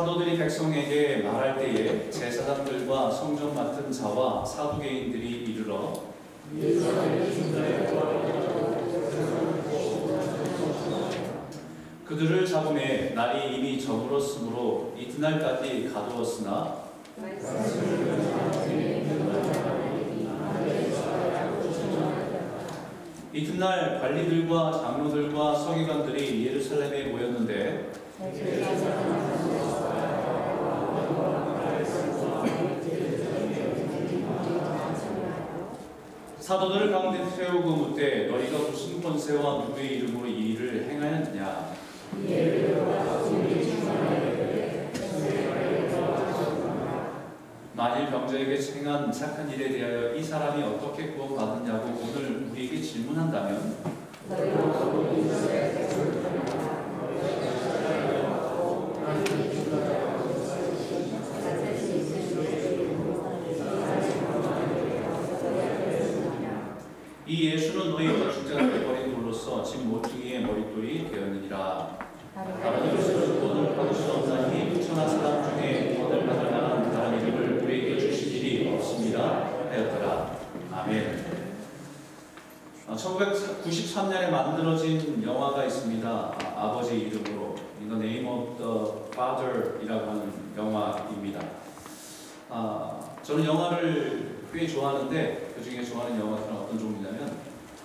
사도들이 백성에게 말할 때에 제사장들과 성전 맡은 자와 사두개인들이 이르러 그들을 잡음에 날이 이미 저물었으므로 이튿날까지 가두었으나 이튿날 관리들과 장로들과 서기관들이 예루살렘에 모였는데 사도들을 가운데 세우고 묻되 너희가 무슨 권세와 누구의 이름으로 이 일을 행하였느냐? 만일 병자에게 행한 착한 일에 대하여 이 사람이 어떻게 구원받았냐고 오늘 우리에게 질문한다면 이 예수는 너희가 죽자를 버린 돌로서 집 모퉁이의 머릿돌이 되었느니라. 다른 것은 돈을 받을 수 없나니 천하 사람 중에 돈을 받을 만한 다른 이름을 우리에게 주신 일이 없습니다 하였더라. 아멘. 어, 1993년에 만들어진 영화가 있습니다. 아, 버지 이름으로. In the Name of the Father이라고 하는 영화입니다. 아, 저는 영화를 꽤 좋아하는데 그 중에 좋아하는 영화들은 어떤 종류냐면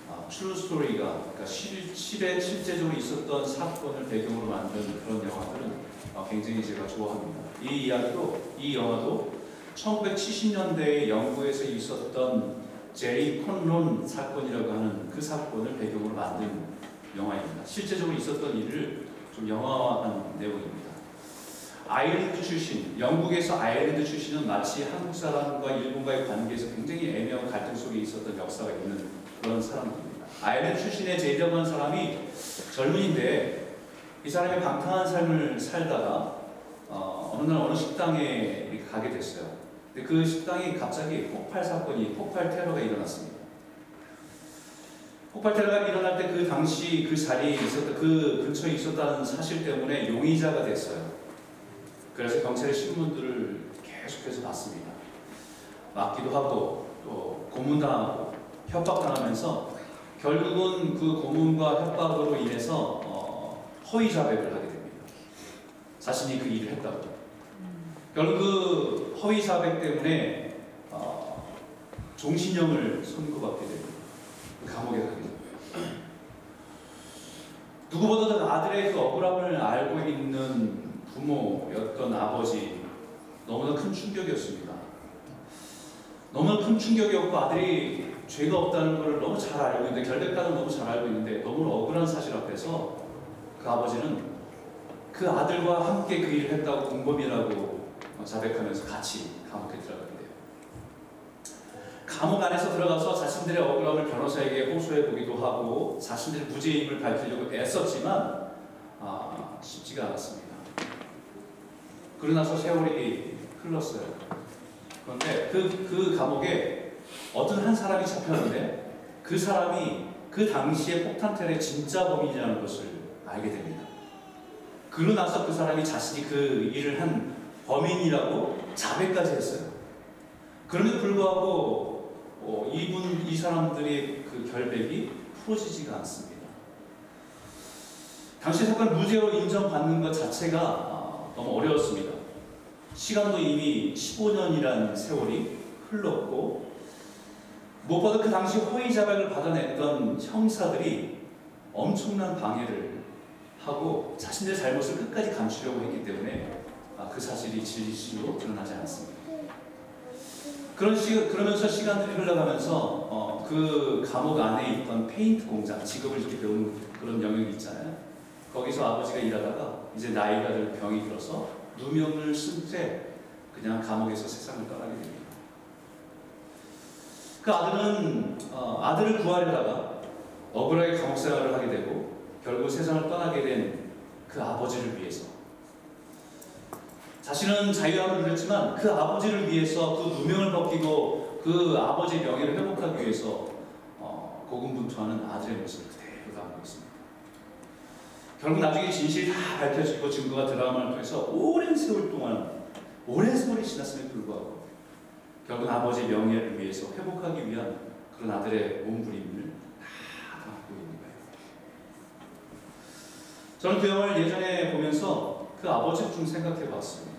아, true story가 그러니까 실, 실에 실제적으로 있었던 사건을 배경으로 만든 그런 영화들은 어, 굉장히 제가 좋아합니다. 이 이야기도 이 영화도 1970년대에 영국에서 있었던 제리 콘론 사건이라고 하는 그 사건을 배경으로 만든 영화입니다. 실제적으로 있었던 일을 좀 영화화한 내용입니다. 아일랜드 출신, 영국에서 아일랜드 출신은 마치 한국 사람과 일본과의 관계에서 굉장히 애매한 갈등 속에 있었던 역사가 있는 그런 사람입니다. 아일랜드 출신의 하는 사람이 젊은인데 이 사람이 방탕한 삶을 살다가 어, 어느 날 어느 식당에 가게 됐어요. 근데 그 식당이 갑자기 폭발 사건이, 폭발 테러가 일어났습니다. 폭발 테러가 일어날 때 그 당시 그 자리에 있었던, 그 근처에 있었다는 사실 때문에 용의자가 됐어요. 그래서 경찰의 신문들을 계속해서 봤습니다. 맞기도 하고 또 고문당하고 협박당하면서 결국은 그 고문과 협박으로 인해서 어, 허위 자백을 하게 됩니다. 자신이 그 일을 했다고. 결국 그 허위 자백 때문에 어, 종신형을 선고받게 됩니다. 그 감옥에 가게 됩니다. 누구보다도 아들의 그 억울함을 알고 있는 부모였던 아버지 너무나 큰 충격이었습니다. 너무나 큰 충격이었고 아들이 죄가 없다는 것을 너무 잘 알고 있는데 결백가는 너무 잘 알고 있는데 너무 억울한 사실 앞에서 그 아버지는 그 아들과 함께 그 일을 했다고 공범이라고 자백하면서 같이 감옥에 들어가게 돼요. 감옥 안에서 들어가서 자신들의 억울함을 변호사에게 호소해 보기도 하고 자신들의 무죄임을 밝히려고 애썼지만 아, 쉽지가 않았습니다. 그러고 나서 세월이 흘렀어요. 그런데 그, 그 감옥에 어떤 한 사람이 잡혔는데 그 사람이 그 당시에 폭탄 테러의 진짜 범인이라는 것을 알게 됩니다. 그러고 나서 그 사람이 자신이 그 일을 한 범인이라고 자백까지 했어요. 그럼에도 불구하고 어, 이분, 이 사람들의 그 결백이 풀어지지가 않습니다. 당시 사건 무죄로 인정받는 것 자체가 어, 너무 어려웠습니다. 시간도 이미 15년이라는 세월이 흘렀고 무엇보다 그 당시 허위 자백을 받아냈던 형사들이 엄청난 방해를 하고 자신들의 잘못을 끝까지 감추려고 했기 때문에 아, 그 사실이 진실로 드러나지 않았습니다. 그런 시, 그러면서 시간들이 흘러가면서 어, 그 감옥 안에 있던 페인트 공장, 직업을 이렇게 배우는 그런 영역이 있잖아요. 거기서 아버지가 일하다가 이제 나이가 들 병이 들어서 누명을 쓴 채 그냥 감옥에서 세상을 떠나게 됩니다. 그 아들은 어, 아들을 구하려다가 억울하게 감옥 생활을 하게 되고 결국 세상을 떠나게 된 그 아버지를 위해서 자신은 자유함을 누렸지만 그 아버지를 위해서 그 누명을 벗기고 그 아버지의 명예를 회복하기 위해서 어, 고군분투하는 아들의 모습을 있습니다. 결국 나중에 진실이 다 밝혀지고 증거가 드라마를 통해서 오랜 세월 동안 오랜 세월이 지났음에도 불구하고 결국 아버지의 명예를 위해서 회복하기 위한 그런 아들의 몸부림을 다 담고 있는 거예요. 저는 그 영화를 예전에 보면서 그 아버지를 좀 생각해 봤습니다.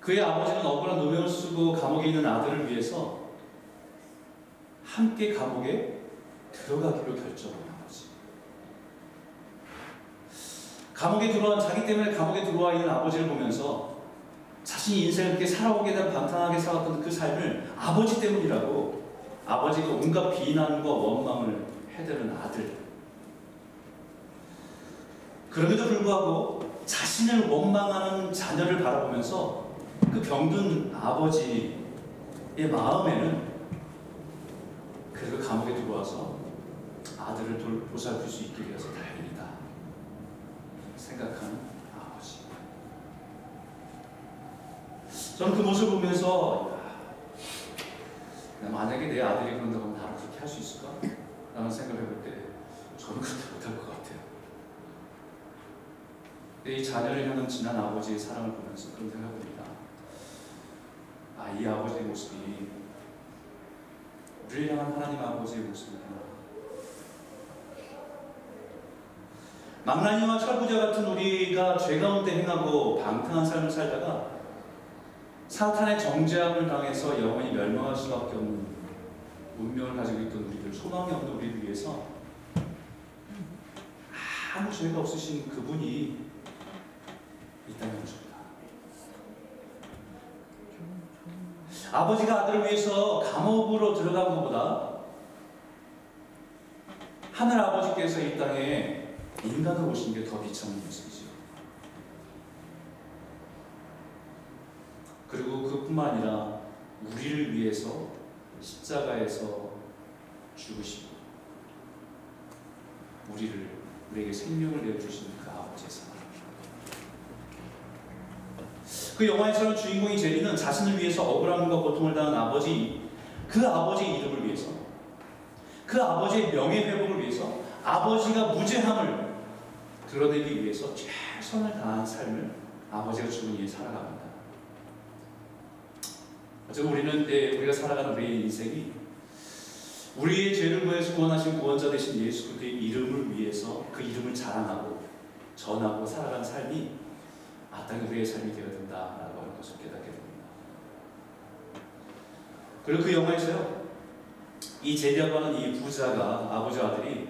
그의 아버지는 억울한 누명을 쓰고 감옥에 있는 아들을 위해서 함께 감옥에 들어가기로 결정한 아버지. 감옥에 들어와 자기 때문에 감옥에 들어와 있는 아버지를 보면서 자신이 인생을 이렇게 살아오게 된 방탕하게 살았던 그 삶을 아버지 때문이라고 아버지가 온갖 비난과 원망을 해대는 아들. 그럼에도 불구하고 자신을 원망하는 자녀를 바라보면서 그 병든 아버지의 마음에는 그래도 감옥에 들어와서 아들을 돌, 보살필 수 있게 되어서 다행이다 생각하는 아버지. 저는 그 모습을 보면서 야, 만약에 내 아들이 그런다고 하면 나를 그렇게 할 수 있을까? 라는 생각을 해볼 때 저는 그렇게 못할 것 같아요. 내이 자녀를 향한 지난 아버지의 사랑을 보면서 그런 생각을 합니다. 아, 이 아버지의 모습이 향한 하나님 아버지의 모습이구나. 망나니와 철부자 같은 우리가 죄 가운데 행하고 방탕한 삶을 살다가 사탄의 정죄함을 당해서 영원히 멸망할 수밖에 없는 운명을 가지고 있던 우리들, 소망이 없는 우리를 위해서 아무 죄가 없으신 그분이 이 땅에 오십니다. 아버지가 아들을 위해서 감옥으로 들어간 것보다 하늘 아버지께서 이 땅에 인간으로 오신 게 더 비참한 모습이죠. 그리고 그뿐만 아니라 우리를 위해서 십자가에서 죽으시고 우리를 우리에게 생명을 내어주신 그 아버지의 사랑. 그 영화에서는 주인공이 제리는 자신을 위해서 억울함과 고통을 당한 아버지, 그 아버지의 이름을 위해서, 그 아버지의 명예 회복을 위해서, 아버지가 무죄함을 드러내기 위해서 최선을 다한 삶을 아버지가 죽은 이에 살아갑니다. 어쩌면 우리는 내 우리가 살아가는 우리의 인생이 우리의 죄를 구해서 구원하신 구원자 되신 예수 그리스도의 이름을 위해서 그 이름을 자랑하고 전하고 살아가는 삶이 마땅히 우리의 삶이 되어야 된다라고 하는 것을 깨닫게 됩니다. 그리고 그 영화에서요, 이 제리아고 하는 이 부자가 아버지 아들이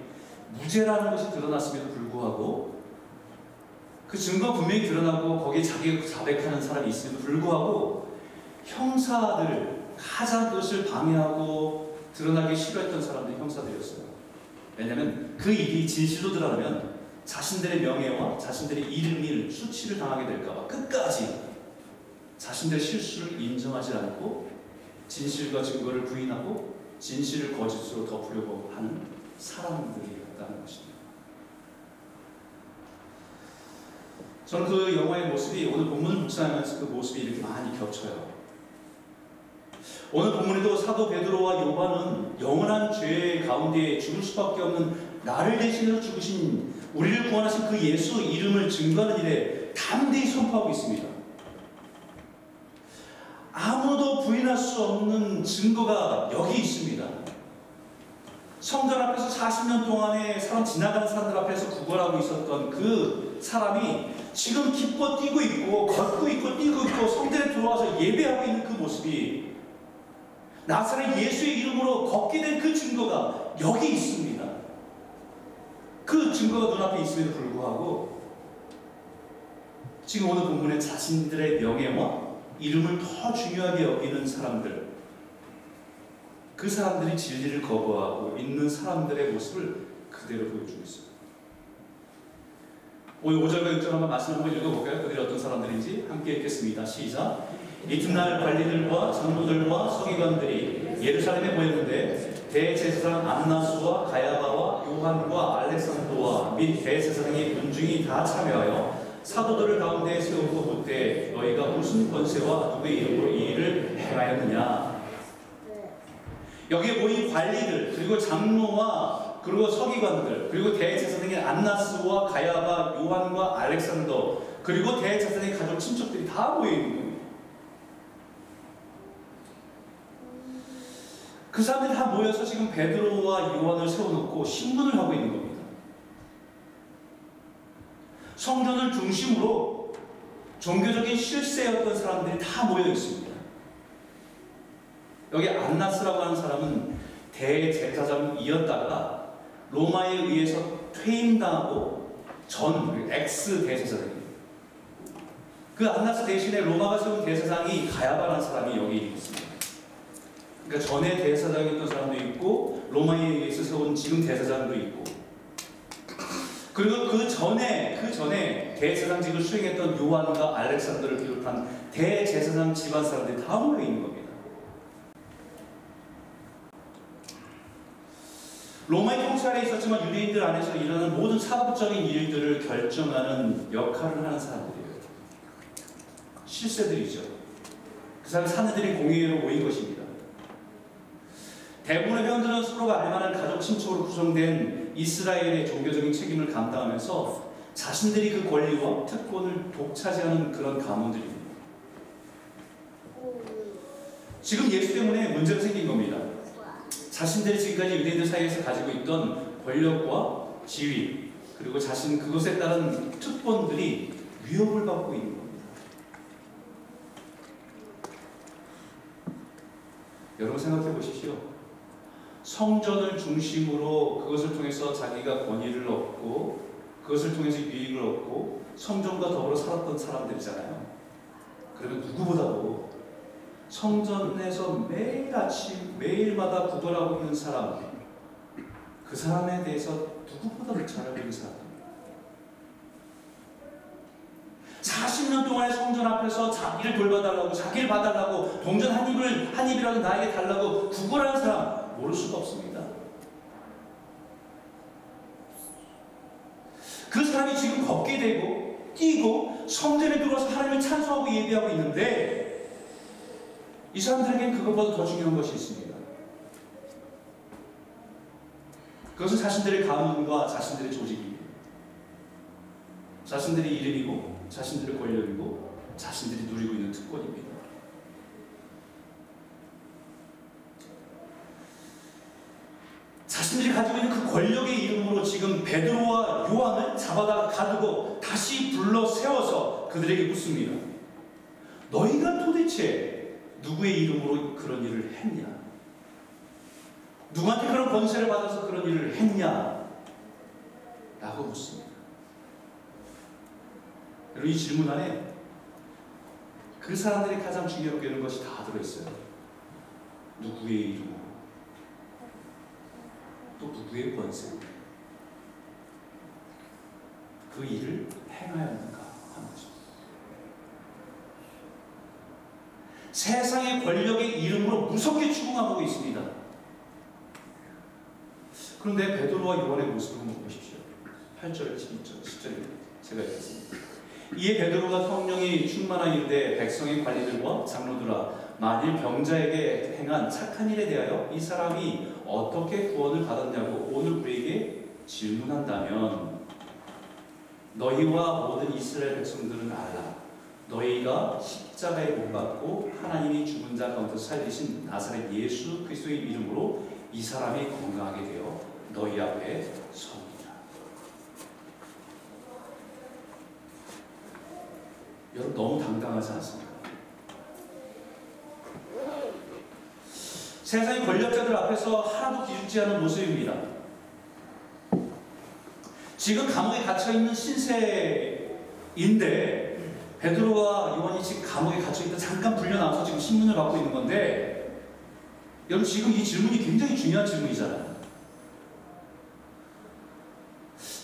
무죄라는 것이 드러났음에도 불구하고 그 증거 분명히 드러나고 거기에 자기가 자백하는 사람이 있음에도 불구하고 형사들 가장 그것을 방해하고 드러나기 싫어했던 사람들이 형사들이었어요. 왜냐하면 그 일이 진실로 드러나면 자신들의 명예와 자신들의 이름을 수치를 당하게 될까봐 끝까지 자신들의 실수를 인정하지 않고 진실과 증거를 부인하고 진실을 거짓으로 덮으려고 하는 사람들이었다는 것입니다. 저는 그 영화의 모습이 오늘 본문을 묵상하면서 그 모습이 이렇게 많이 겹쳐요. 오늘 본문에도 사도 베드로와 요한은 영원한 죄 가운데 죽을 수밖에 없는 나를 대신해서 죽으신 우리를 구원하신 그 예수 이름을 증거하는 일에 담대히 선포하고 있습니다. 아무도 부인할 수 없는 증거가 여기 있습니다. 성전 앞에서 40년 동안에 사람 지나가는 사람들 앞에서 구걸하고 있었던 그 사람이 지금 기뻐 뛰고 있고 걷고 있고 뛰고 있고 성전에 들어와서 예배하고 있는 그 모습이 나사렛 예수의 이름으로 걷게 된 그 증거가 여기 있습니다. 그 증거가 눈앞에 있음에도 불구하고 지금 오늘 본문에 자신들의 명예와 이름을 더 중요하게 여기는 사람들 그 사람들이 진리를 거부하고 있는 사람들의 모습을 그대로 보여주고 있습니다. 오늘 5절과 6절 한번 말씀 한번 읽어볼까요? 그들이 어떤 사람들인지 함께 읽겠습니다. 시작. 이튿날 관리들과 장로들과 서기관들이 예루살렘에 모였는데 대제사장 안나수와 가야바와 요한과 알렉산더와 및 대제사장의 군중이 다 참여하여 사도들을 가운데 세우고 묻되 너희가 무슨 권세와 누구의 이름으로 이 일을 행하였느냐 여기에 모인 관리들 그리고 장로와 그리고 서기관들, 그리고 대제사장인 안나스와 가야바, 요한과 알렉산더, 그리고 대제사장의 가족 친척들이 다 모여 있는 거예요. 그 사람들이 다 모여서 지금 베드로와 요한을 세워놓고 신문을 하고 있는 겁니다. 성전을 중심으로 종교적인 실세였던 사람들이 다 모여 있습니다. 여기 안나스라고 하는 사람은 대제사장이었다가 로마에 의해서 퇴임당하고 전 ex 대제사장입니다. 그 안나스 대신에 로마가 세운 대제사장이 가야바라는 사람이 여기 있습니다. 그러니까 전에 대제사장이었던 사람도 있고 로마에 의해서 세운 지금 대제사장도 있고 그리고 그 전에 그 전에 대제사장직을 수행했던 요한과 알렉산더를 비롯한 대제사장 집안 사람들이 다 모여 있는 겁니다. 로마의 통치 아래 있었지만 유대인들 안에서 일어나는 모든 사법적인 일들을 결정하는 역할을 하는 사람들이에요. 실세들이죠. 그 사람 사내들이 공의회로 모인 것입니다. 대부분의 회원들은 서로가 알만한 가족 친척으로 구성된 이스라엘의 종교적인 책임을 감당하면서 자신들이 그 권리와 특권을 독차지하는 그런 가문들입니다. 지금 예수 때문에 문제가 생긴 겁니다. 자신들이 지금까지 유대인들 사이에서 가지고 있던 권력과 지위 그리고 자신 그것에 따른 특권들이 위협을 받고 있는 겁니다. 여러분 생각해 보십시오. 성전을 중심으로 그것을 통해서 자기가 권위를 얻고 그것을 통해서 유익을 얻고 성전과 더불어 살았던 사람들이잖아요. 그러면 누구보다도 성전에서 매일 아침 매일마다 구걸하고 있는 사람 그 사람에 대해서 누구보다도 잘 알고 있는 사람입니다. 40년 동안의 성전 앞에서 자기를 돌봐달라고 자기를 봐달라고 동전 한 입을 한 입이라도 나에게 달라고 구걸하는 사람 모를 수가 없습니다. 그 사람이 지금 걷게 되고 뛰고 성전에 들어와서 하나님을 찬송하고 예배하고 있는데 이 사람들에겐 그것보다 더 중요한 것이 있습니다. 그것은 자신들의 가문과 자신들의 조직입니다. 자신들의 이름이고 자신들의 권력이고 자신들이 누리고 있는 특권입니다. 자신들이 가지고 있는 그 권력의 이름으로 지금 베드로와 요한을 잡아다 가두고 다시 불러 세워서 그들에게 묻습니다. 너희가 도대체 누구의 이름으로 그런 일을 했냐? 누구한테 그런 권세를 받아서 그런 일을 했냐? 라고 묻습니다. 여러분 이 질문 안에 그 사람들이 가장 중요하게 여기는 것이 다 들어있어요. 누구의 이름으로 또 누구의 권세 그 일을 행하였는가 하는 거죠. 세상의 권력의 이름으로 무섭게 추궁하고 있습니다. 그런데 베드로와 요한의 모습을 한번 보십시오. 8절, 12절, 10절입니다. 제가 읽겠습니다. 이에 베드로가 성령이 충만하인데 백성의 관리들과 장로들아 만일 병자에게 행한 착한 일에 대하여 이 사람이 어떻게 구원을 받았냐고 오늘 우리에게 질문한다면 너희와 모든 이스라엘 백성들은 알라 너희가 십자가에 못 박고 하나님이 죽은 자 가운데 살리신 나사렛 예수 그리스도의 이름으로 이 사람이 건강하게 되어 너희 앞에 섭니다. 여러분 너무 당당하지 않습니까? 세상의 권력자들 앞에서 하나도 기죽지 않은 모습입니다. 지금 감옥에 갇혀 있는 신세인데 베드로와 요한이 지금 감옥에 갇혀 있다 잠깐 불려 나와서 지금 신문을 받고 있는 건데 여러분 지금 이 질문이 굉장히 중요한 질문이잖아요.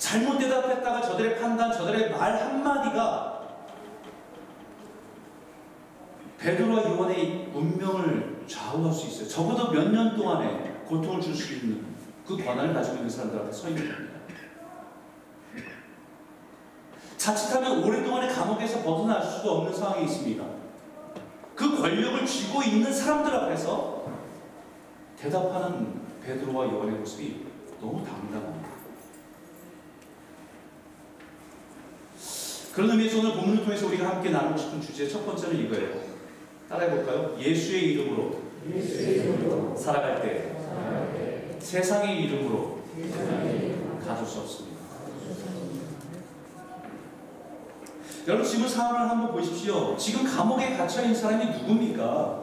잘못 대답했다가 저들의 판단, 저들의 말 한마디가 베드로와 요한의 운명을 좌우할 수 있어요. 적어도 몇 년 동안에 고통을 줄 수 있는 그 권한을 가지고 있는 사람들 앞에 서 있는 겁니다. 자칫하면 오랫동안의 감옥에서 벗어날 수도 없는 상황이 있습니다. 그 권력을 쥐고 있는 사람들 앞에서 대답하는 베드로와 요한의 모습이 너무 당당합니다. 그런 의미에서 오늘 본문을 통해서 우리가 함께 나누고 싶은 주제 첫 번째는 이거예요. 따라해볼까요? 예수의 이름으로 살아갈 때 세상의 이름으로 가질 수 없습니다. 여러분 지금 상황을 한번 보십시오. 지금 감옥에 갇혀 있는 사람이 누굽니까?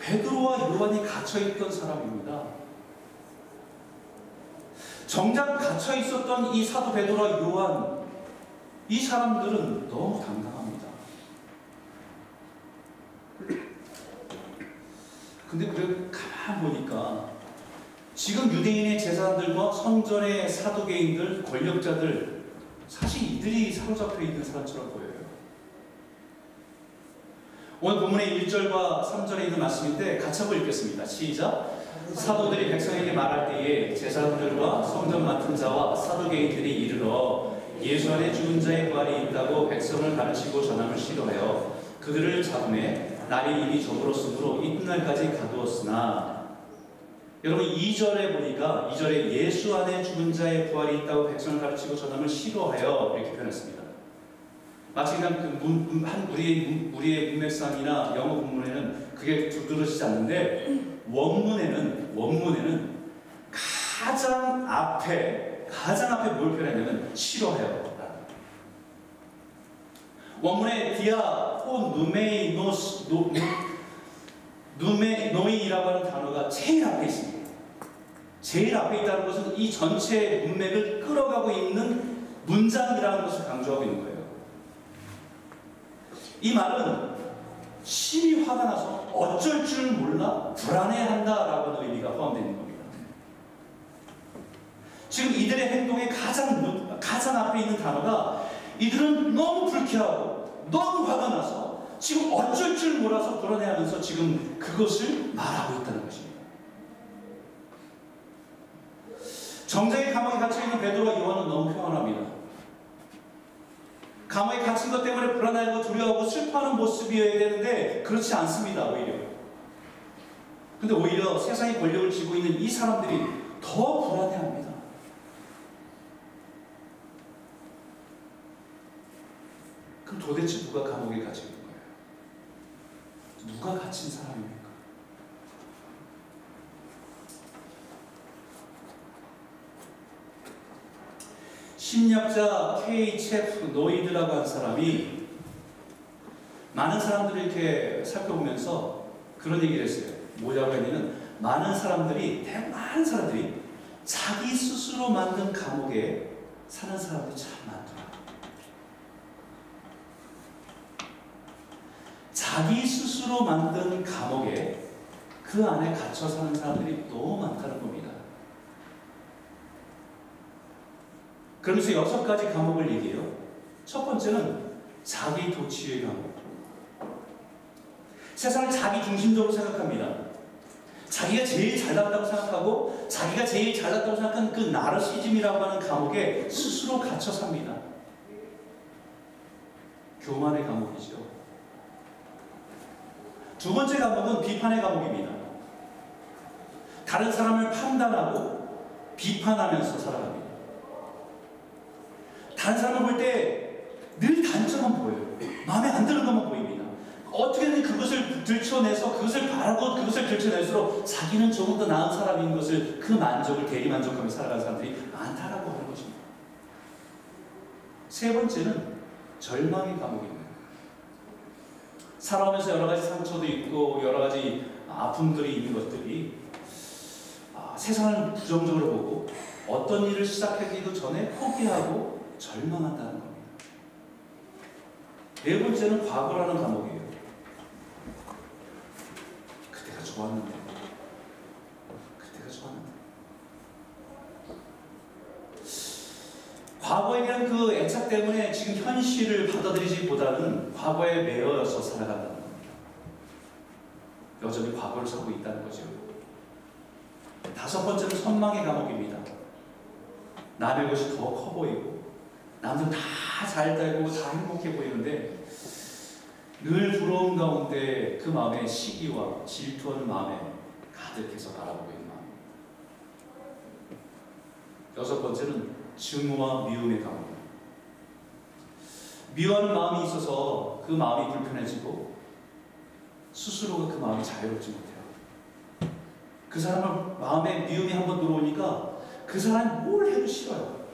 베드로와 요한이 갇혀 있던 사람입니다. 정작 갇혀 있었던 이 사도 베드로와 요한 이 사람들은 너무 당당합니다. 근데 그래 가만 보니까 지금 유대인의 제사장들과 성전의 사도계인들, 권력자들 사실 이들이 사로잡혀 있는 사람처럼 보여요. 오늘 본문의 1절과 3절에 있는 말씀인데 같이 한번 읽겠습니다. 시작. 사도들이 백성에게 말할 때에 제사장들과 성전 맡은 자와 사도계인들이 이르러 예수 안에 죽은 자의 부활이 있다고 백성을 가르치고 전함을 싫어하여 그들을 잡음에 날이 이미 저물었으므로 이튿날까지 가두었으나 여러분 2절에 보니까 2절에 예수 안에 죽은 자의 부활이 있다고 백성을 가르치고 전함을 싫어하여 이렇게 표현했습니다. 마치 그냥 그 우리의 문- 우리의 문맥상이나 영어 본문에는 그게 두드러지지 않는데 원문에는 원문에는 가장 앞에 가장 앞에 뭘 표현하냐면 싫어해요. 원문에 διαπονούμενοι 노 누메 노이라고 하는 단어가 제일 앞에 있습니다. 제일 앞에 있다는 것은 이 전체 문맥을 끌어가고 있는 문장이라는 것을 강조하고 있는 거예요. 이 말은 심히 화가 나서 어쩔 줄 몰라 불안해한다라고 하는 의미가 있는 겁니다. 지금 이들의 행동의 가장 문- 가장 앞에 있는 단어가 이들은 너무 불쾌하고 너무 화가 나서 지금 어쩔 줄 몰라서 불안해하면서 지금 그것을 말하고 있다는 것입니다. 정작의 감옥에 갇혀 있는 베드로와 요한은 너무 평안합니다. 감옥에 갇힌 것 때문에 불안하고 두려워하고 슬퍼하는 모습이어야 되는데 그렇지 않습니다. 오히려. 근데 오히려 세상의 권력을 쥐고 있는 이 사람들이 더 불안해합니다. 그럼 도대체 누가 감옥에 있는 거예요? 누가 갇힌 사람입니까? 심리학자 K. 체프 노이드라고 한 사람이 많은 사람들을 이렇게 살펴보면서 그런 얘기를 했어요. 뭐라고 했냐면 많은 사람들이 대 많은 사람들이 자기 스스로 만든 감옥에 사는 사람들이 참 많더라. 자기 스스로 만든 감옥에 그 안에 갇혀 사는 사람들이 너무 많다는 겁니다. 그러면서 여섯 가지 감옥을 얘기해요. 첫 번째는 자기 도취의 감옥. 세상을 자기 중심적으로 생각합니다. 자기가 제일 잘났다고 생각하고 자기가 제일 잘났다고 생각하는 그 나르시즘이라고 하는 감옥에 스스로 갇혀 삽니다. 교만의 감옥이죠. 두 번째 감옥은 비판의 감옥입니다. 다른 사람을 판단하고 비판하면서 살아갑니다. 다른 사람을 볼 때 늘 단점만 보여요. 마음에 안 드는 것만 보입니다. 어떻게든 그것을 들춰내서 그것을 바라고 그것을 들춰낼수록 자기는 조금 더 나은 사람인 것을 그 만족을 대리만족하며 살아가는 사람들이 많다라고 하는 것입니다. 세 번째는 절망의 감옥입니다. 살아오면서 여러 가지 상처도 있고 여러 가지 아픔들이 있는 것들이 아, 세상을 부정적으로 보고 어떤 일을 시작하기도 전에 포기하고 절망한다는 겁니다. 네 번째는 과거라는 감옥이에요. 그때가 좋았는데, 그때가 좋았는데. 과거에 대한 그 애착 때문에 지금 현실을 받아들이지보다는 과거에 매여서 살아간다는 겁니다. 여전히 과거를 살고 있다는 거죠. 다섯 번째는 선망의 감옥입니다. 남의 것이 더 커 보이고, 남들 다잘 되고 다 행복해 보이는데, 늘 부러운 가운데 그 마음에 시기와 질투하는 마음에 가득해서 바라보고 있는 마음. 여섯 번째는 증오와 미움의 감옥. 미워하는 마음이 있어서 그 마음이 불편해지고 스스로가 그 마음이 자유롭지 못해요. 그 사람을 마음에 미움이 한번 들어오니까 그 사람이 뭘 해도 싫어요.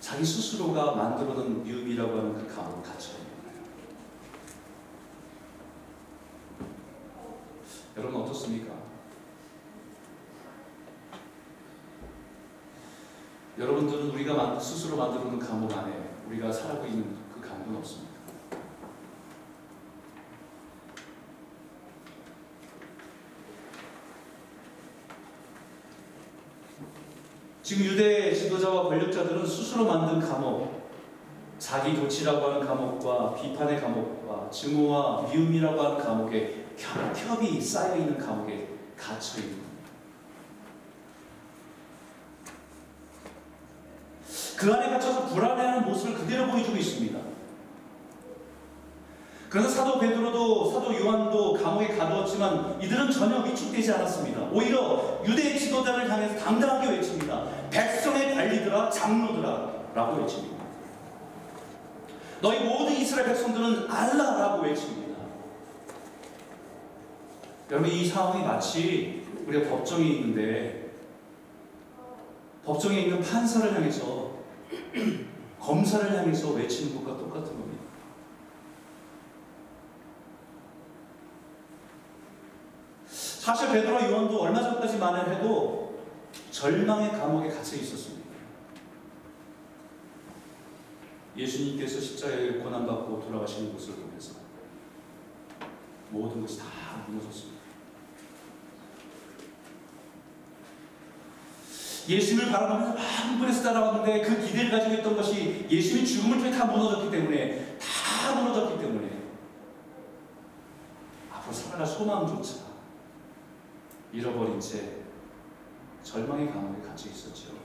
자기 스스로가 만들어 놓은 미움이라고 하는 그 감옥에 갇혀 있는 거예요. 여러분 어떻습니까? 여러분들은 우리가 만- 스스로 만들어 놓은 감옥 안에 우리가 살고 있는 그 감옥은 없습니다. 지금 유대 지도자와 권력자들은 스스로 만든 감옥, 자기 도치라고 하는 감옥과 비판의 감옥과 증오와 미움이라고 하는 감옥에 겹겹이 쌓여 있는 감옥에 갇혀 있는 겁니다. 그 안에 갇혀서 불안해하는 모습을 그대로 보여주고 있습니다. 그래서 사도 베드로도 사도 요한도 감옥에 가두었지만 이들은 전혀 위축되지 않았습니다. 오히려 유대 지도자를 향해서 당당하게 외칩니다. 백성의 관리들아 장로들아 라고 외칩니다. 너희 모든 이스라엘 백성들은 알라라고 외칩니다. 여러분 이 상황이 마치 우리가 법정에 있는데 법정에 있는 판사를 향해서 검사를 향해서 외치는 것과 똑같은 겁니다. 사실 베드로 요한도 얼마 전까지만 해도 절망의 감옥에 갇혀 있었습니다. 예수님께서 십자가에 고난받고 돌아가시는 모습을 보면서 모든 것이 다 무너졌습니다. 예수님을 바라보면서 많은 분에서 따라왔는데 그 기대를 가지고 있던 것이 예수님의 죽음을 통해 다 무너졌기 때문에 다 무너졌기 때문에 앞으로 살아갈 소망조차 잃어버린 채 절망의 감옥에 갇혀 있었죠.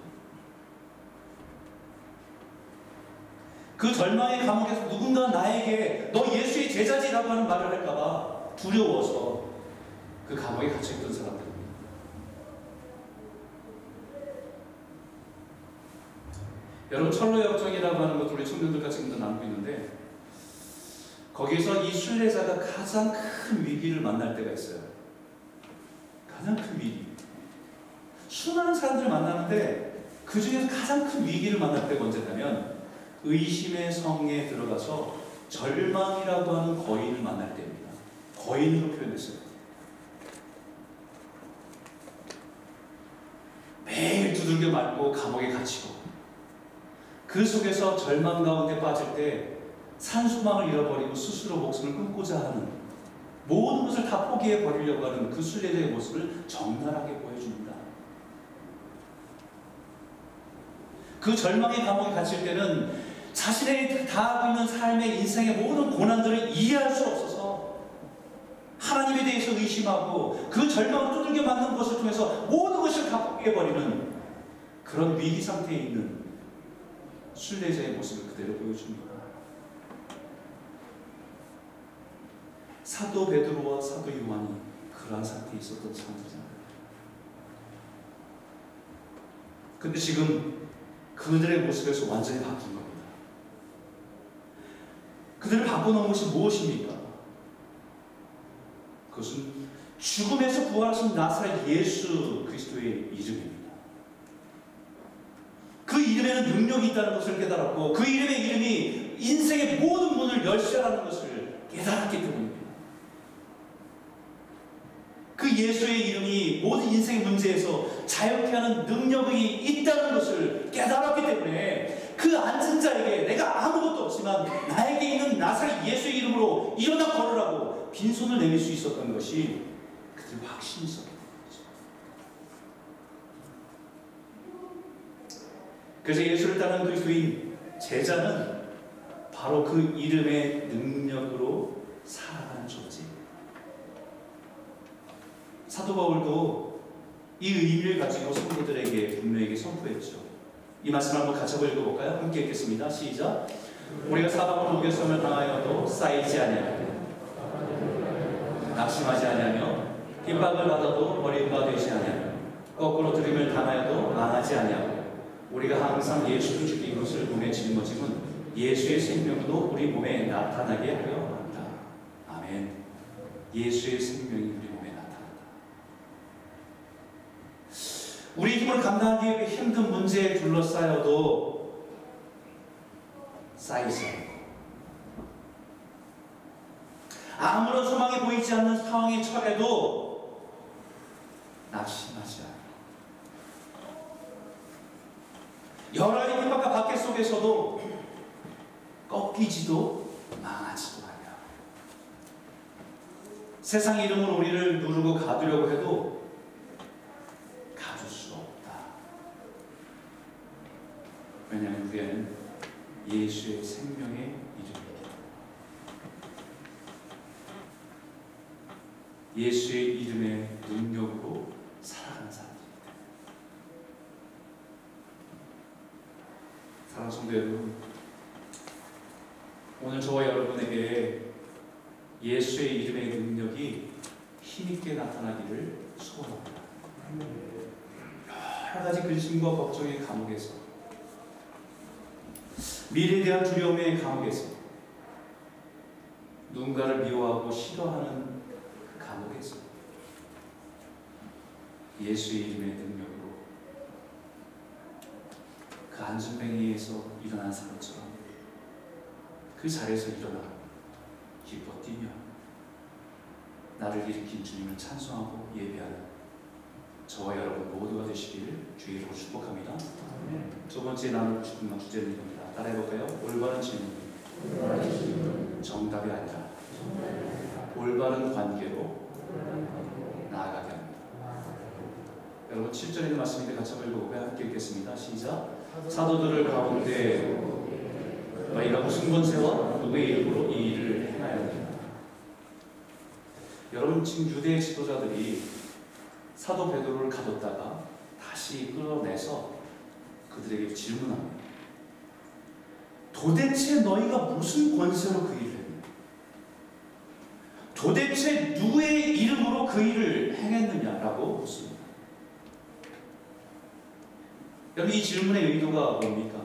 그 절망의 감옥에서 누군가 나에게 너 예수의 제자지라고 하는 말을 할까봐 두려워서 그 감옥에 갇혀 있던 사람들입니다. 여러분 철로 역정이라고 하는 것도 우리 청년들과 지금도 나누고 있는데 거기에서 이 순례자가 가장 큰 위기를 만날 때가 있어요. 가장 큰 위기. 수많은 사람들을 만나는데 그 중에서 가장 큰 위기를 만날 때가 언제냐면 의심의 성에 들어가서 절망이라고 하는 거인을 만날 때입니다. 거인으로 표현했어요. 매일 두들겨 맞고 감옥에 갇히고 그 속에서 절망 가운데 빠질 때 산소망을 잃어버리고 스스로 목숨을 끊고자 하는 모든 것을 다 포기해 버리려고 하는 그 순례자의 모습을 적나라하게 보여줍니다. 그 절망의 감옥에 갇힐 때는 자신의 다하고 있는 삶의 인생의 모든 고난들을 이해할 수 없어서 하나님에 대해서 의심하고 그 절망을 두들겨 맞는 것을 통해서 모든 것을 다 포기해 버리는 그런 위기 상태에 있는 순례자의 모습을 그대로 보여줍니다. 사도 베드로와 사도 요한이 그러한 상태에 있었던 사람들이잖아요. 근데 지금 그들의 모습에서 완전히 바뀐 겁니다. 그들을 바꿔놓은 것이 무엇입니까? 그것은 죽음에서 부활하신 나사렛 예수 그리스도의 이름입니다. 그 이름에는 능력이 있다는 것을 깨달았고 그 이름의 이름이 인생의 모든 문을 열쇠하는 것을 깨달았기 때문입니다. 그 예수의 이름이 모든 인생의 문제에서 자유케 하는 능력이 있다는 것을 깨달았기 때문에 그 앉은 자에게 내가 아무것도 없지만 나에게 있는 나사렛 예수의 이름으로 일어나 걸으라고 빈손을 내밀 수 있었던 것이 그들 확신이 있었던 거죠. 그래서 예수를 따르는 그리스도인 제자는 바로 그 이름의 능력으로 살아가는 존재. 사도 바울도 이 의미를 가지고 성도들에게 분명히 선포했죠. 이 말씀 한번 같이 한번 읽어볼까요? 함께 읽겠습니다. 시작. 우리가 사방으로 우겨섬을 당하여도 쌓이지 아니하고 낙심하지 아니하며 핍박을 받아도 버림바 되지 아니하며 거꾸로 들임을 당하여도 망하지 아니하고 우리가 항상 예수 그리스도 이것을 몸에 짊어짐은 예수의 생명도 우리 몸에 나타나게 하려 한다. 아멘. 예수의 생명이 우리 몸에 나타난다. 우리 힘을 감당하기 힘든 문제에 둘러싸여도 쌓이지 않고 아무런 소망이 보이지 않는 상황에 처해도 낙심하지 않고 가지 핍박과 박해 속에서도 꺾이지도 망하지도 않아. 세상 이름으로 우리를 누르고 가두려고 해도 가둘 수 없다. 왜냐하면 우리는 예수의 생명의 이름이기. 예수의 이름의 능력으로 살아가는 사람들입니다. 사랑하는 성도 여러분, 오늘 저와 여러분에게 예수의 이름의 능력이 힘있게 나타나기를 소원합니다. 여러 가지 근심과 걱정의 감옥에서 미래에 대한 두려움의 감옥에서 누군가를 미워하고 싫어하는 그 감옥에서 예수의 이름의 능력으로 그 안전뱅이에서 일어난 사람처럼 그 자리에서 일어나 기뻐 뛰며 나를 일으킨 주님을 찬송하고 예배하는 저와 여러분 모두가 되시기를 주의 이름으로 축복합니다. 두 번째 나눌 주님만 주제는 이겁니다. 따라해볼까요? 올바른 질문. 정답이 아니라 올바른 관계로 나아가게 합니다. 여러분 7절에 있는 말씀인데 같이 한번 읽어볼까요? 함께 읽겠습니다. 시작. 사도들을 가운데 너희가 무슨 권세와 누구의 이름으로 이 일을 행하였느냐. 여러분 지금 유대 지도자들이 사도 베드로를 가뒀다가 다시 끌어내서 그들에게 질문합니다. 도대체 너희가 무슨 권세로 그 일을 했느냐? 도대체 누구의 이름으로 그 일을 행했느냐라고 묻습니다. 여러분 이 질문의 의도가 뭡니까?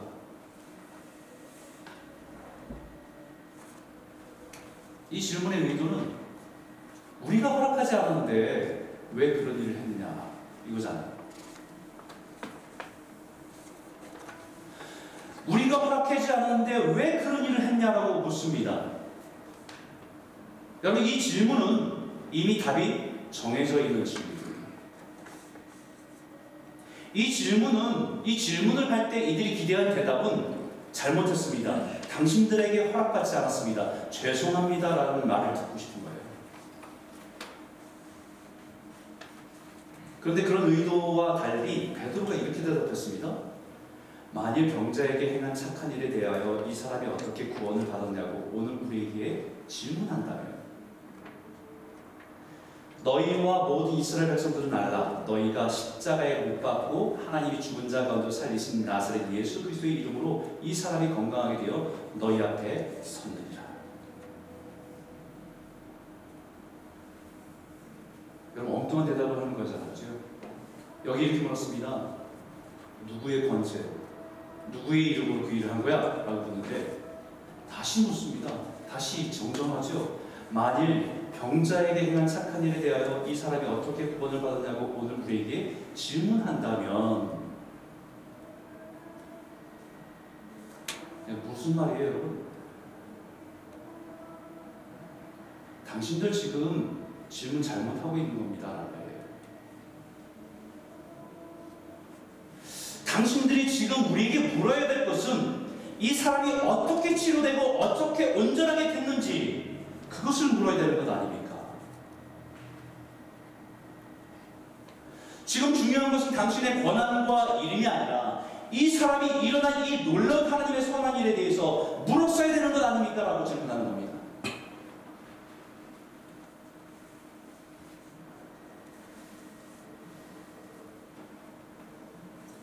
이 질문의 의도는 우리가 허락하지 않았는데 왜 그런 일을 했느냐 이거잖아요. 우리가 허락하지 않았는데 왜 그런 일을 했냐라고 묻습니다. 여러분 이 질문은 이미 답이 정해져 있는 질문입니다. 이 질문은 이 질문을 할 때 이들이 기대한 대답은 잘못했습니다. 당신들에게 허락받지 않았습니다. 죄송합니다라는 말을 듣고 싶은 거예요. 그런데 그런 의도와 달리 베드로가 이렇게 대답했습니다. 만일 병자에게 행한 착한 일에 대하여 이 사람이 어떻게 구원을 받았냐고 오늘 우리에게 질문한다면 너희와 모든 이스라엘 백성들은 알라. 너희가 십자가에 못 박고 하나님이 죽은 자 가운데 살리신 나사렛 예수 그리스도의 이름으로 이 사람이 건강하게 되어 너희 앞에 섰느니라. 여러분 엉뚱한 대답을 하는 거잖아요 여기 이렇게 물었습니다. 누구의 권세로 누구의 이름으로 그 일을 한 거야? 라고 묻는데 다시 묻습니다. 다시 정정하죠. 만일 병자에게 행한 착한 일에 대하여 이 사람이 어떻게 구원을 받았냐고 오늘 우리에게 질문한다면 무슨 말이에요, 여러분? 당신들 지금 질문 잘못하고 있는 겁니다. 당신들이 지금 우리에게 물어야 될 것은 이 사람이 어떻게 치료되고 어떻게 온전하게 됐는지 그것을 물어야 되는 것 아닙니까? 지금 중요한 것은 당신의 권한과 이름이 아니라 이 사람이 일어난 이 놀라운 하나님의 선한 일에 대해서 물었어야 되는 것 아닙니까? 라고 질문하는 겁니다.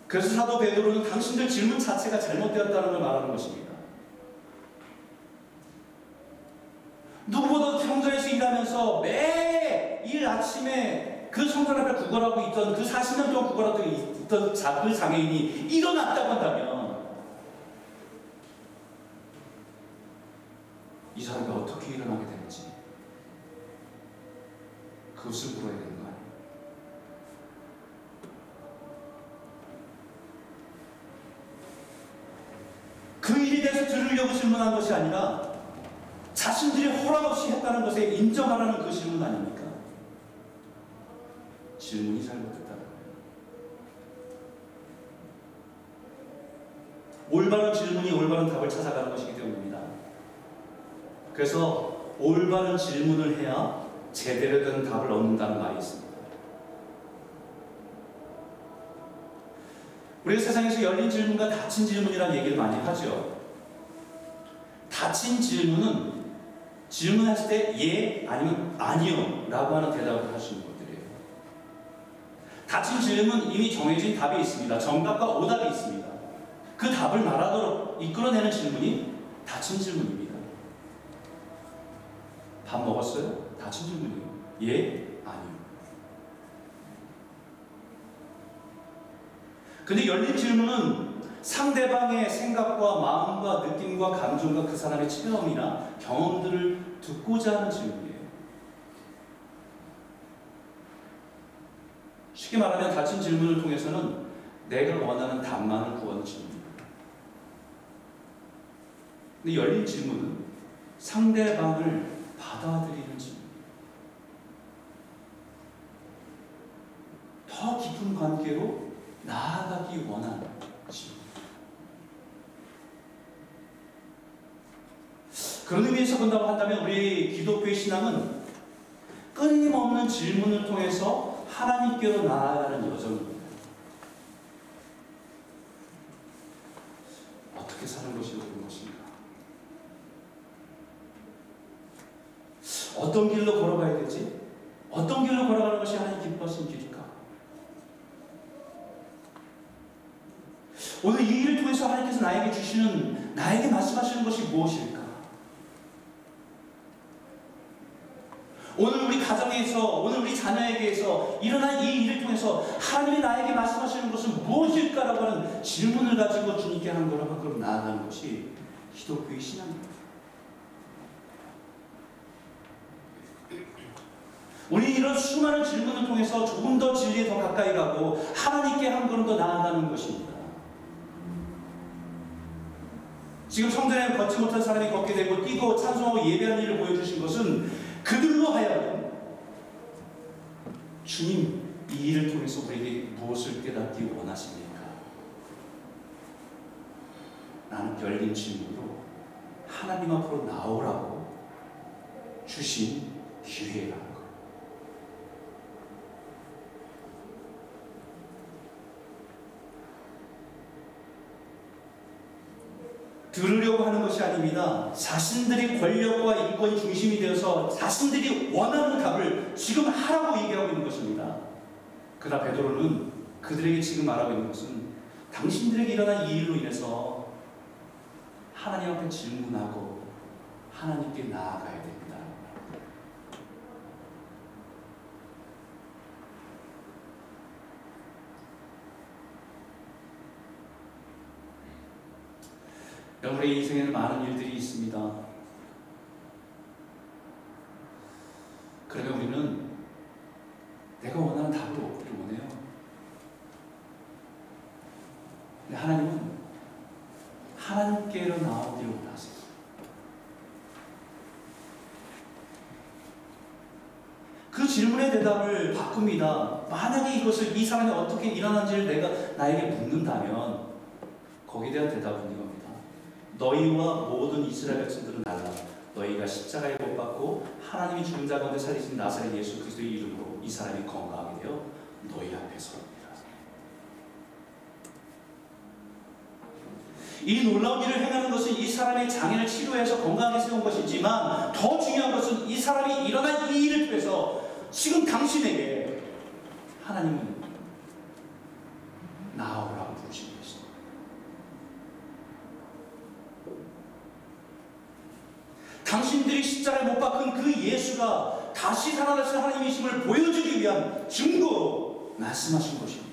그래서 사도 베드로는 당신들 질문 자체가 잘못되었다는 걸 말하는 것입니다. 누구보다 평전에서 일하면서 매 아침에 그 성전 앞에 구걸하고 있던 그 40년 동안 구걸하고 있던 자, 그 장애인이 일어났다고 한다면 이 사람이 어떻게 일어나게 되는지 그것을 물어야 되는 거 아니에요. 그 일에 대해서 들으려고 질문한 것이 아니라 자신들이 허락 없이 했다는 것에 인정하라는 그 질문 아닙니까? 질문이 잘못됐다는 거예요. 올바른 질문이 올바른 답을 찾아가는 것이기 때문입니다. 그래서 올바른 질문을 해야 제대로 된 답을 얻는다는 말이 있습니다. 우리가 세상에서 열린 질문과 닫힌 질문이라는 얘기를 많이 하죠. 닫힌 질문은 질문했을 때 예, 아니면 아니요 라고 하는 대답을 하시는 것들이에요. 닫힌 질문 이미 정해진 답이 있습니다. 정답과 오답이 있습니다. 그 답을 말하도록 이끌어내는 질문이 닫힌 질문입니다. 밥 먹었어요? 닫힌 질문이에요. 예, 아니요. 근데 열린 질문은 상대방의 생각과 마음과 느낌과 감정과 그 사람의 체험이나 경험들을 듣고자 하는 질문이에요. 쉽게 말하면 닫힌 질문을 통해서는 내가 원하는 답만을 구하는 질문입니다. 근데 열린 질문은 상대방을 받아들이는 질문. 더 깊은 관계로 나아가기 원하는. 그런 의미에서 본다고 한다면 우리 기독교의 신앙은 끊임없는 질문을 통해서 하나님께로 나아가는 여정입니다. 어떻게 사는 것이 옳은 것인가? 어떤 길로 걸어가야 되지? 어떤 길로 걸어가는 것이 하나님 기뻐하시는 길일까? 오늘 이 일을 통해서 하나님께서 나에게 주시는, 나에게 말씀하시는 것이 무엇일까? 오늘 우리 가정에서, 오늘 우리 자녀에게서 일어난 이 일을 통해서 하나님이 나에게 말씀하시는 것은 무엇일까라고 하는 질문을 가지고 주님께 한 걸음 한 걸음 나아가는 것이 기독교의 신앙입니다. 우리 이런 수많은 질문을 통해서 조금 더 진리에 더 가까이 가고 하나님께 한 걸음 더 나아가는 것입니다. 지금 성전에 걷지 못한 사람이 걷게 되고 뛰고 찬송하고 예배하는 일을 보여주신 것은 그들로 하여금 주님 이 일을 통해서 우리에게 무엇을 깨닫기 원하십니까? 나는 열린 질문으로 하나님 앞으로 나오라고 주신 기회라는 것. 들으려고 하는 것이 아닙니다. 자신들이 권력과 인권이 중심이 되어서 자신들이 원하는 답을 지금 하라고 얘기하고 있는 것입니다. 그러나 베드로는 그들에게 지금 말하고 있는 것은 당신들에게 일어난 이 일로 인해서 하나님 앞에 질문하고 하나님께 나아가야 됩니다. 우리의 인생에는 많은 일들이 있습니다. 그러면 우리는 내가 원하는 답을 얻기를 원해요. 근데 하나님은 하나님께로 나오기를 원하세요. 그 질문의 대답을 바꿉니다. 만약에 이것을 이 사람이 어떻게 일어난지를 내가 나에게 묻는다면 거기에 대한 대답은 이겁니다. 너희와 모든 이스라엘 백성들은 달라. 너희가 십자가에 못 박고 하나님이 죽은 자 가운데 살리신 나사렛 예수 그리스도의 이름으로 이 사람이 건강하게 되어 너희 앞에 서랍니다. 이 놀라운 일을 행하는 것은 이 사람의 장애를 치료해서 건강하게 세운 것이지만 더 중요한 것은 이 사람이 일어난 이 일을 통해서 지금 당신에게 하나님은 나오라고 부르신 것입니다. 당신들이 십자가에 못 박은 그 예수가 다시 살아나신 하나님이심을 보여주기 위한 증거로 말씀하신 것입니다.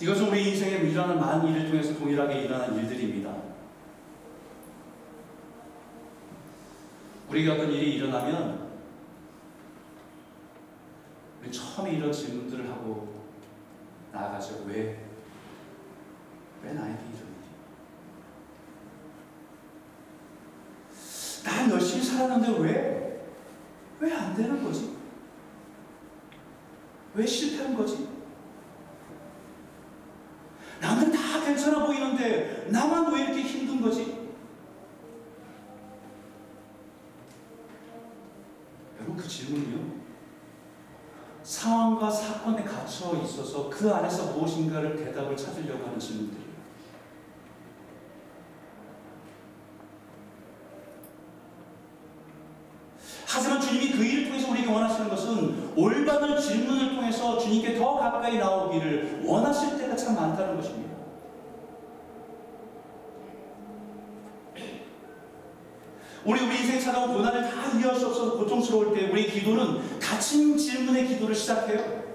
이것은 우리 인생에 일어나는 많은 일을 통해서 동일하게 일어난 일들입니다. 우리가 어떤 일이 일어나면 처음에 이런 질문들을 하고 나아가죠. 왜? 왜 나에게 일이? 난 열심히 살았는데 왜? 왜 안 되는 거지? 왜 실패한 거지? 남들 다 괜찮아 보이는데 나만 왜 이렇게 힘든 거지? 여러분 그 질문이요. 상황과 갇혀 있어서 그 안에서 무엇인가를 대답을 찾으려고 하는 질문들이에요. 하지만 주님이 그 일을 통해서 우리에게 원하시는 것은 올바른 질문을 통해서 주님께 더 가까이 나오기를 원하실 때가 참 많다는 것입니다. 우리 우리 인생에 찾아온 고난을 다 이해할 수 없어서 고통스러울 때 우리 기도는 닫힌 질문의 기도를 시작해요.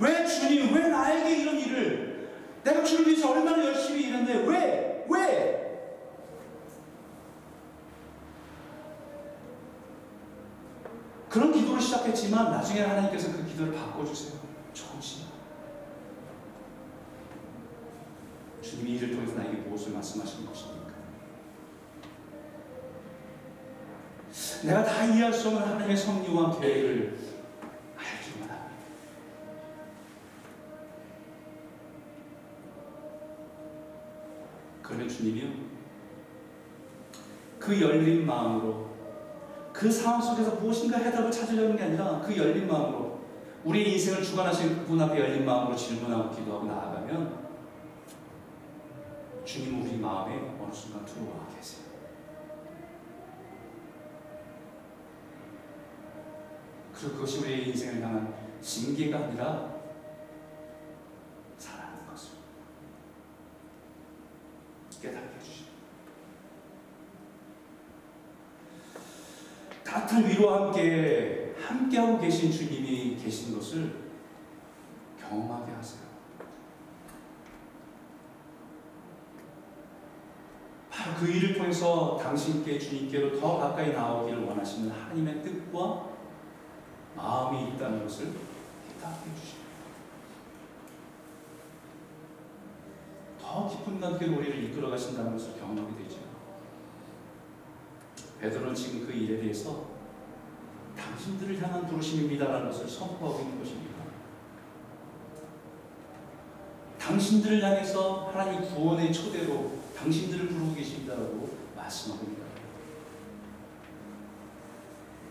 왜 주님, 왜 나에게 이런 일을? 내가 주를 위해서 얼마나 열심히 일했는데 왜? 왜? 그런 기도를 시작했지만 나중에 하나님께서 그 기도를 바꿔주세요. 조금씩. 주님이 이를 통해서 나에게 무엇을 말씀하시는 것입니까? 내가 다 이해할 수 없는 하나님의 섭리와 계획을 알기만 합니다. 그러면 주님이요, 그 열린 마음으로 그 상황 속에서 무엇인가 해답을 찾으려는 게 아니라 그 열린 마음으로 우리 인생을 주관하신 그분 앞에 열린 마음으로 질문하고 기도하고 나아가면 주님 우리 마음에 어느 순간 들어와 계세요. 그리고 그것이 우리의 인생을 향한 징계가 아니라 사랑하는 것을 깨닫게 해주십니다. 따뜻한 위로와 함께 함께하고 계신 주님이 계신 것을 경험하게 하세요. 바로 그 일을 통해서 당신께 주님께로 더 가까이 나오기를 원하시는 하나님의 뜻과 마음이 있다는 것을 깨닫게 해주십니다. 더 깊은 관계로 우리를 이끌어 가신다는 것을 경험하게 되죠. 베드로는 지금 그 일에 대해서 당신들을 향한 부르심입니다라는 것을 선포하고 있는 것입니다. 당신들을 향해서 하나님 구원의 초대로 당신들을 부르고 계십니다라고 말씀하고 있습니다.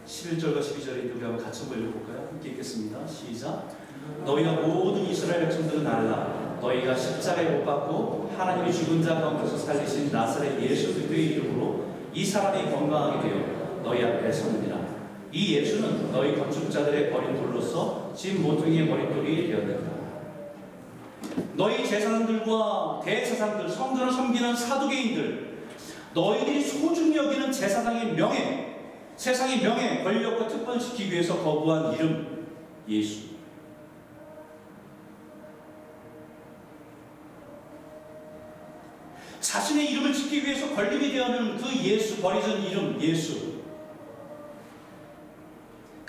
11절과 12절에 우리 한번 같이 한번 읽어볼까요? 함께 읽겠습니다. 시작. 너희가 모든 이스라엘 백성들은 알라. 너희가 십자가에 못 박고 하나님이 죽은 자 가운데서 살리신 나사렛 예수 그리스도의 이름으로 이 사람이 건강하게 되어 너희 앞에 섰느니라. 이 예수는 너희 건축자들의 버린 돌로서 진 모퉁이의 머릿돌이 되었느니라. 너희 제사장들과 대제사장들, 성전을 섬기는 사두개인들, 너희들이 소중히 여기는 제사장의 명예, 세상의 명예, 권력과 특권시키기 위해서 거부한 이름 예수. 자신의 이름을 지키기 위해서 걸림이 되어는 그 예수 버리던 이름 예수.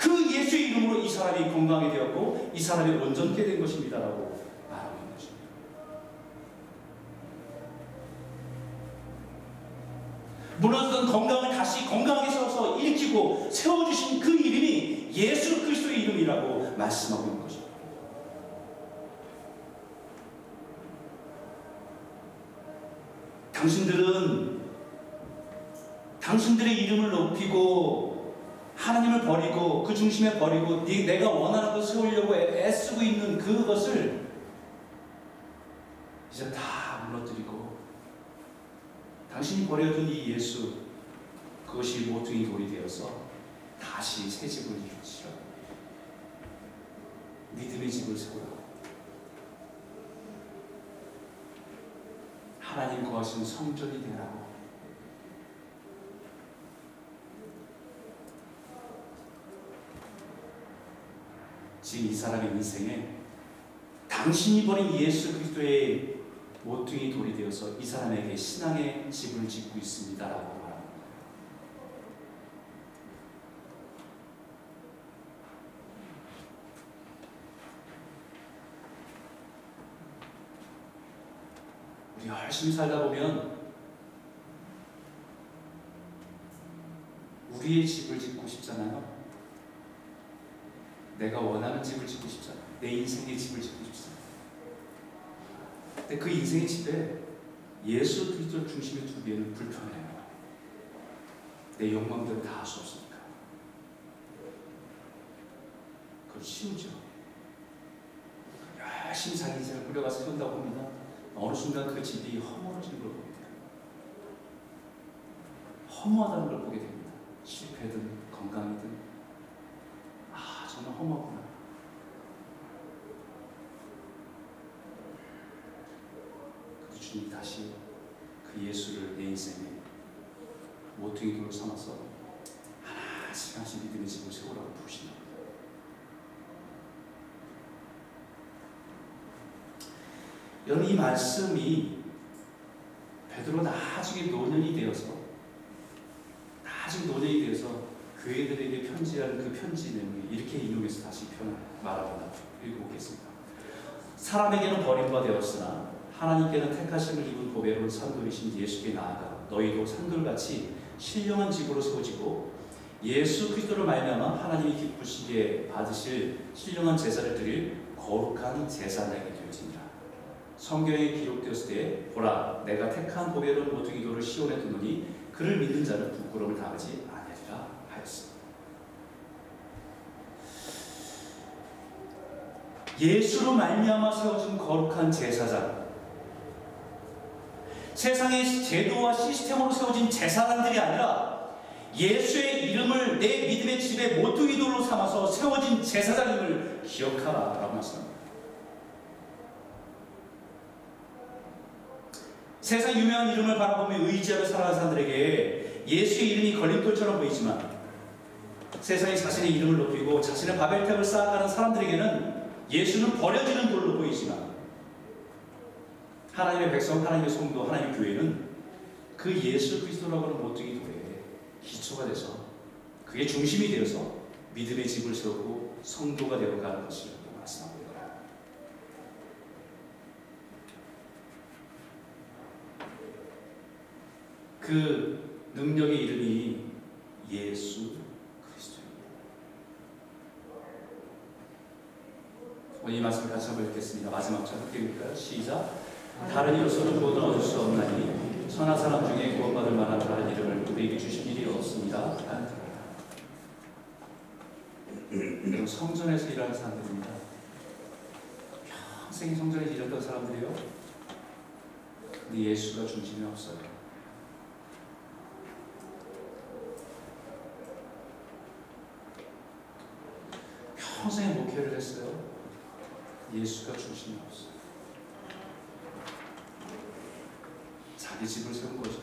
그 예수의 이름으로 이 사람이 건강하게 되었고 이 사람이 온전케 된 것입니다라고 말하고 있는 것입니다. 무너졌던 건강을 다시 건강하게 세워서 일으키고 세워주신 그 이름이 예수 그리스도의 이름이라고 말씀하고 있는 것입니다. 당신들은 당신들의 이름을 높이고 하나님을 버리고 그 중심에 버리고 내가 원하는 것을 세우려고 애쓰고 있는 그것을 이제 다 무너뜨리고 당신이 버려둔 이 예수 그것이 모퉁이 돌이 되어서 다시 새 집을 이루시라. 믿음의 집을 세우라 하나님 거하신 성전이 되라고 지금 이 사람의 인생에 당신이 버린 예수 그리스도의 모퉁이 돌이 되어서 이 사람에게 신앙의 집을 짓고 있습니다라고 말합니다. 우리 열심히 살다 보면 우리의 집을 짓고 싶잖아요. 내가 원하는 집을 짓고 싶잖아. 내 인생의 집을 짓고 싶잖아. 근데 그 인생의 집에 예수 그리스도 중심에 두기에는 불편해요. 내 욕망들은 다할 수 없으니까. 그건 쉬우죠. 열심히 자기 인생을 꾸려가서 세운다 봅니다. 어느 순간 그 집이 허물어지는 걸 돼요. 허무하다는 걸 보게 됩니다. 실패든 건강이든 아 정말 허무하구나. 그 주님 다시 그 예수를 내 인생에 모퉁이 돌로 삼아서 하나씩 하나씩 믿음의 집을 세우라고 부르시는 거예요. 여러분 이 말씀이 베드로 나중에 노년이 되어서 나중에 노년이 되어서 교회들에게 편지하는 그 편지 내용이 이렇게 인용해서 다시 편 말합니다. 읽어보겠습니다. 사람에게는 버림바 되었으나 하나님께는 택하심을 입은 보배로운 산돌이신 예수께 나아가 너희도 산돌같이 신령한 집으로 세워지고 예수 그리스도를 말미암아 하나님이 기쁘시게 받으실 신령한 제사를 드릴 거룩한 제사장이 되어지니라. 성경에 기록되었을 때 보라 내가 택한 보배로운 모퉁이 돌을 시온에 두노니 그를 믿는 자는 부끄러움을 당하지 아니하리라 하였습니다. 예수로 말미암아 세워진 거룩한 제사장 세상의 제도와 시스템으로 세워진 제사장들이 아니라 예수의 이름을 내 믿음의 집에 모퉁이 돌로 삼아서 세워진 제사장임을 기억하라 라고 말씀합니다. 세상 유명한 이름을 바라보며 의지하며 살아가는 사람들에게 예수의 이름이 걸림돌처럼 보이지만 세상이 자신의 이름을 높이고 자신의 바벨탑을 쌓아가는 사람들에게는 예수는 버려지는 돌로 보이지만 하나님의 백성, 하나님의 성도, 하나님의 교회는 그 예수 그리스도라고 하는 모퉁이 돌에 기초가 돼서 그게 중심이 되어서 믿음의 집을 세우고 성도가 되어가는 말씀하고 있는 거예요. 그 능력의 이름이 예수 그리스도입니다. 오늘 이 말씀 같이 한번 읽겠습니다. 마지막 절 함께 읽을까요? 시작. 다른 이로서는 구원을 얻을 수 없나니 천하 사람 중에 구원받을 만한 다른 이름을 우리에게 주신 일이 없습니다. 성전에서 일하는 사람들입니다. 평생 성전에서 일했던 사람들이요. 근데 예수가 중심이 없어요. 평생 목회를 했어요. 예수가 중심이 없어요. 자기 집을 세운 거죠.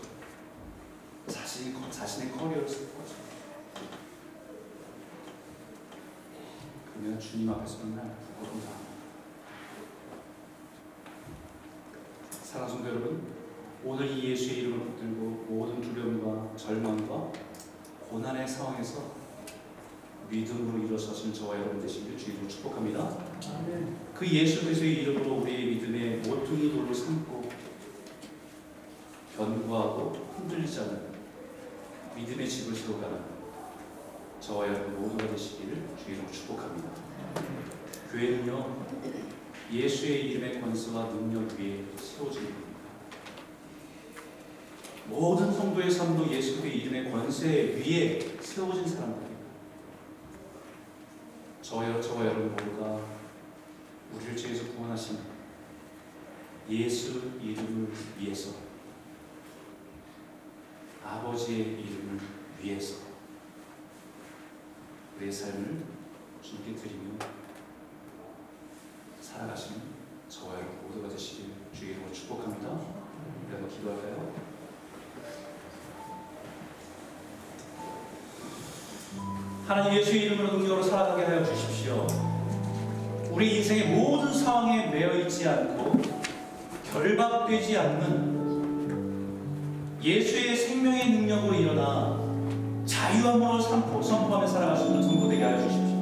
자신이, 자신의 커리어를 세운 거죠. 그러면 주님 앞에서 맨날 부끄러움 당합니다. 사랑하는 성도 여러분, 오늘 이 예수의 이름을 붙들고 모든 두려움과 절망과 고난의 상황에서 믿음으로 일어서신 저와 여러분 되시기를 주님으로 축복합니다. 그 예수 그리스도의 이름으로 우리의 믿음의 모퉁이 돌로 삼고 견고하고 흔들리지 않는 믿음의 집을 세워가는 저와 여러분 모두가 되시기를 주님으로 축복합니다. 교회는요 예수의 이름의 권세와 능력 위에 세워진 겁니다. 모든 성도의 삶도 예수의 이름의 권세 위에 세워진 사람들입니다. 저와, 저와 여러분 모두가 우리를 죄에서 구원하신 예수 이름을 위해서 아버지의 이름을 위해서 우리의 삶을 주님께 드리며 살아가시는 저와 여러분 모두가 되시길 주의 이름으로 축복합니다. 한번 기도할까요? 하나님 예수의 이름으로 능력으로 살아가게 하여 주십시오. 우리 인생의 모든 상황에 매여 있지 않고 결박되지 않는 예수의 생명의 능력으로 일어나 자유함으로 선포하며 살아가시는 성도되게 하여 주십시오.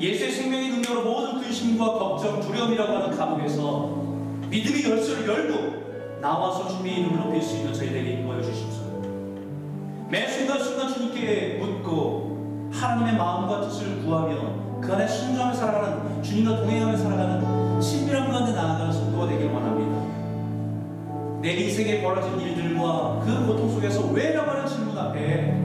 예수의 생명의 능력으로 모든 근심과 걱정, 두려움이라고 하는 감옥에서 믿음의 열쇠를 열고 나와서 주님의 이름을 높일 수 있는 저희에게 인도하여 주십시오. 매 순간순간 주님께 묻고 하나님의 마음과 뜻을 구하며 그 안에 순종하며 살아가는 주님과 동행하며 살아가는 신비한 가운데 나아가는 성도가 되길 원합니다. 내 인생에 벌어진 일들과 그 고통 속에서 왜라고 하는 질문 앞에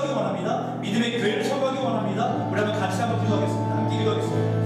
이루가기 원합니다. 믿음의 교회를 세워가기 원합니다. 우리 한번 같이 한번 기도하겠습니다. 함께 기도하겠습니다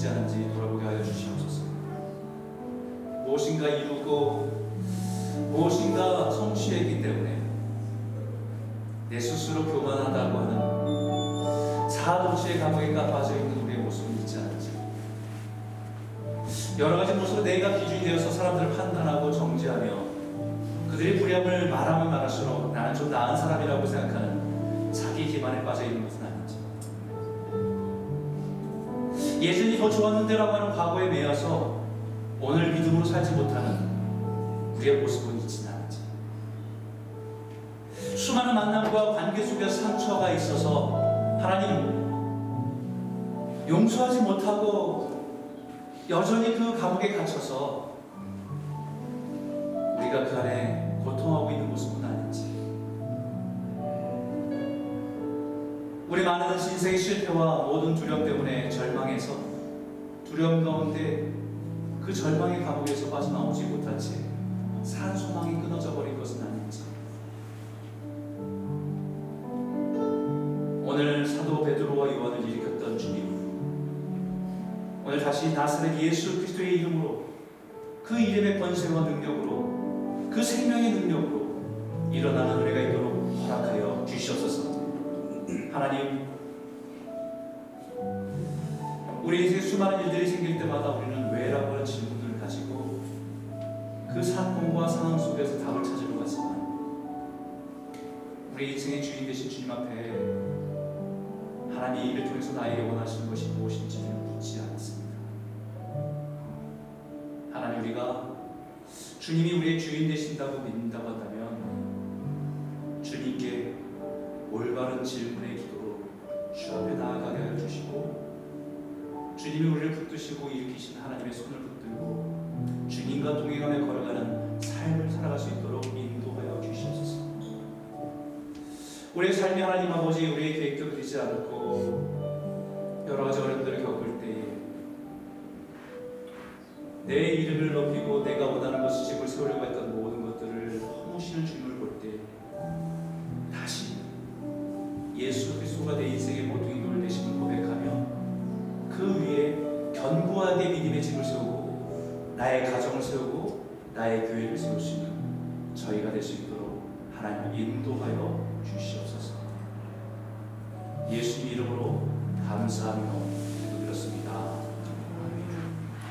있지 않은지 돌아보게 하여 주시옵소서. 무엇인가 이루고 무엇인가 성취했기 때문에 내 스스로 교만하다고 하는 사도치의 감옥에 빠져 있는 우리의 모습은 있지 않은지 여러 가지 모습으로 내가 기준이 되어서 사람들을 판단하고 정지하며 그들의 불량을 말하면 말할수록 나는 좀 나은 사람이라고 생각하는 자기 기만에 빠져 있는 것은 예전이 더 좋았는데라고 하는 과거에 매여서 오늘 믿음으로 살지 못하는 우리의 모습은 있지는 않은지. 수많은 만남과 관계 속에서 상처가 있어서 하나님 용서하지 못하고 여전히 그 감옥에 갇혀서 우리가 그 안에 고통하고 있는 우리 많은 인생의 실패와 모든 두려움 때문에 절망해서 두려움 가운데 그 절망의 감옥에서 빠져나오지 못한 채 산 소망이 끊어져 버린 것은 아닌지 오늘 사도 베드로와 요한을 일으켰던 주님 오늘 다시 나사렛 예수 그리스도의 이름으로 그 이름의 권세와 능력으로 그 생명의 능력으로 일어나는 은혜가 있도록 허락하여 주시옵소서. 하나님 우리 인생 수많은 일들이 생길 때마다 우리는 왜라고 하는 질문을 가지고 그 사건과 상황 속에서 답을 찾으러 갔지만 우리 인생의 주인 되신 주님 앞에 하나님이 이를 통해서 나에게 원하시는 것이 무엇인지를 묻지 않았습니다. 하나님 우리가 주님이 우리의 주인 되신다고 믿는다고 한다 올바른 질문의 기도로 주 앞에 나아가게 하여 주시고 주님이 우리를 붙드시고 일으키신 하나님의 손을 붙들고 주님과 동행하며 걸어가는 삶을 살아갈 수 있도록 인도하여 주시옵소서. 우리의 삶이 하나님 아버지 우리의 계획대로 되지 않고 여러 가지 어려움들을 겪을 때에 내 이름을 높이고 내가 원하는 것이 집을 세우려고 했던 모든 것들을 허무시는 주님 예수 그리스도가 내 인생의 모든 이돌 되심을 고백하며 그 위에 견고하게 믿음의 집을 세우고 나의 가정을 세우고 나의 교회를 세울 수 있는 저희가 될 수 있도록 하나님 인도하여 주시옵소서. 예수 이름으로 감사하며